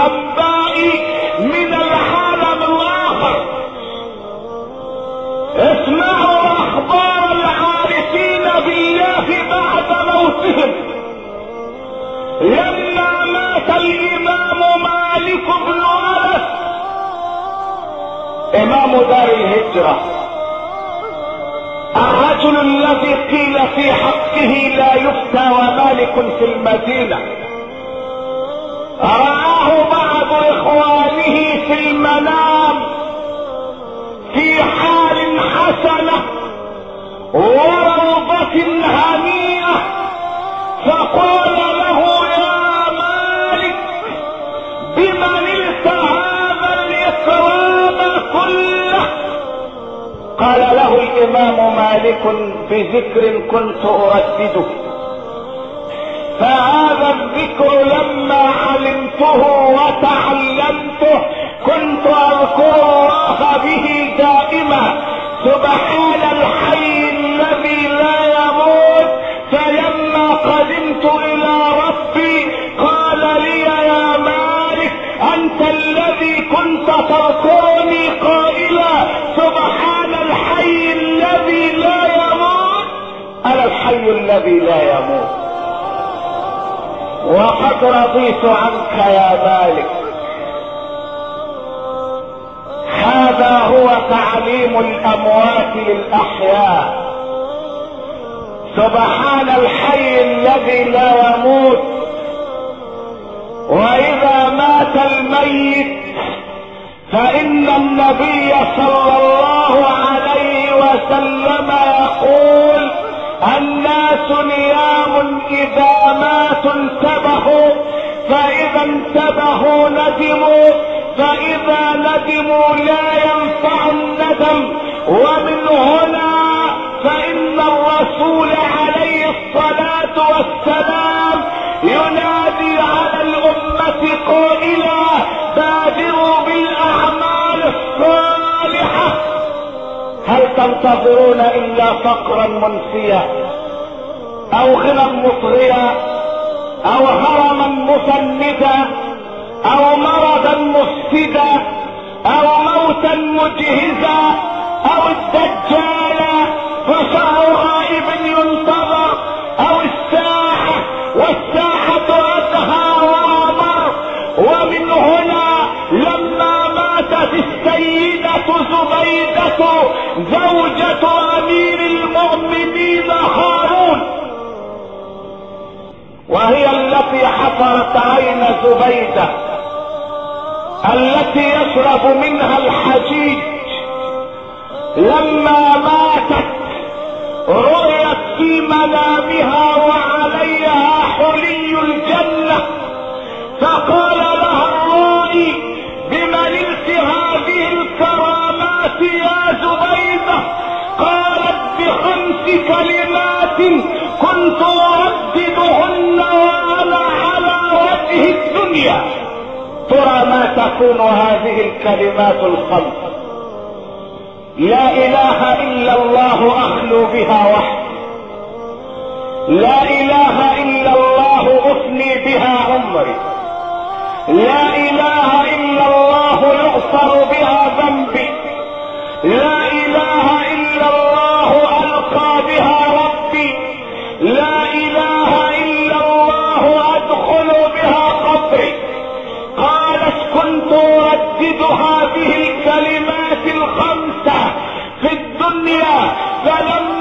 هذه الانباء من العالم الآخر. اسمعوا أخبار العارفين بالله بعد موتهم. لما مات الإمام مالك بن أنس. إمام دار الهجرة. الرجل الذي قيل في حقه لا يفتى ومالك في بعض اخوانه في المنام في حال حسنة وروضة هنيئة فقال له يا مالك بمن نلت هذا الإكرام كله قال له الإمام مالك بذكر كنت أردده. فهذا الذكر لما علمته وتعلمته كنت أذكر الله به دائما سبحان الحي الذي لا يموت فلما قدمت إلى ربي قال لي يا مالك أنت الذي كنت تذكرني قائلا سبحان الحي الذي لا يموت. أنا الحي الذي لا يموت. وقد رضيت عنك يا مالك. تعليم الأموات للأحياء. سبحان الحي الذي لا يموت. وإذا مات الميت فإن النبي صلى الله عليه وسلم يقول الناس نيام إذا ماتوا انتبهوا فإذا انتبهوا ندموا. فإذا ندموا لا ينفع الندم ومن هنا فإن الرسول عليه الصلاة والسلام ينادي على الأمة قائلا بادروا بالأعمال الصالحة. هل تنتظرون إلا فقرا منسيا أو غنى مطغيا أو هرما مسندا أو مفسدا أو موتا مجهزا أو الدجال فشر غائب ينتظر أو الساعة والساعة أدهى وأمر. ومن هنا لما ماتت السيدة زبيدة زوجة أمير المؤمنين هارون وهي التي حفرت عين زبيدة. التي يشرب منها الحجيج. لما ماتت رؤيت في منامها وعليها حلي الجنة. فقال لها الرائي بمللت هذه الكرامات يا زبيدة؟ قالت بخمس كلمات كنت تكون هذه الكلمات الخمس لا إله إلا الله أخلو بها وحدي لا إله إلا الله افني بها عمري. لا إله إلا الله يغفر بها ذنبي. لا إله إلا الله ألقى بها ربي. لا إله إلا الله أدخل بها قبري. اردد هذه الكلمات الخمسة في الدنيا فلما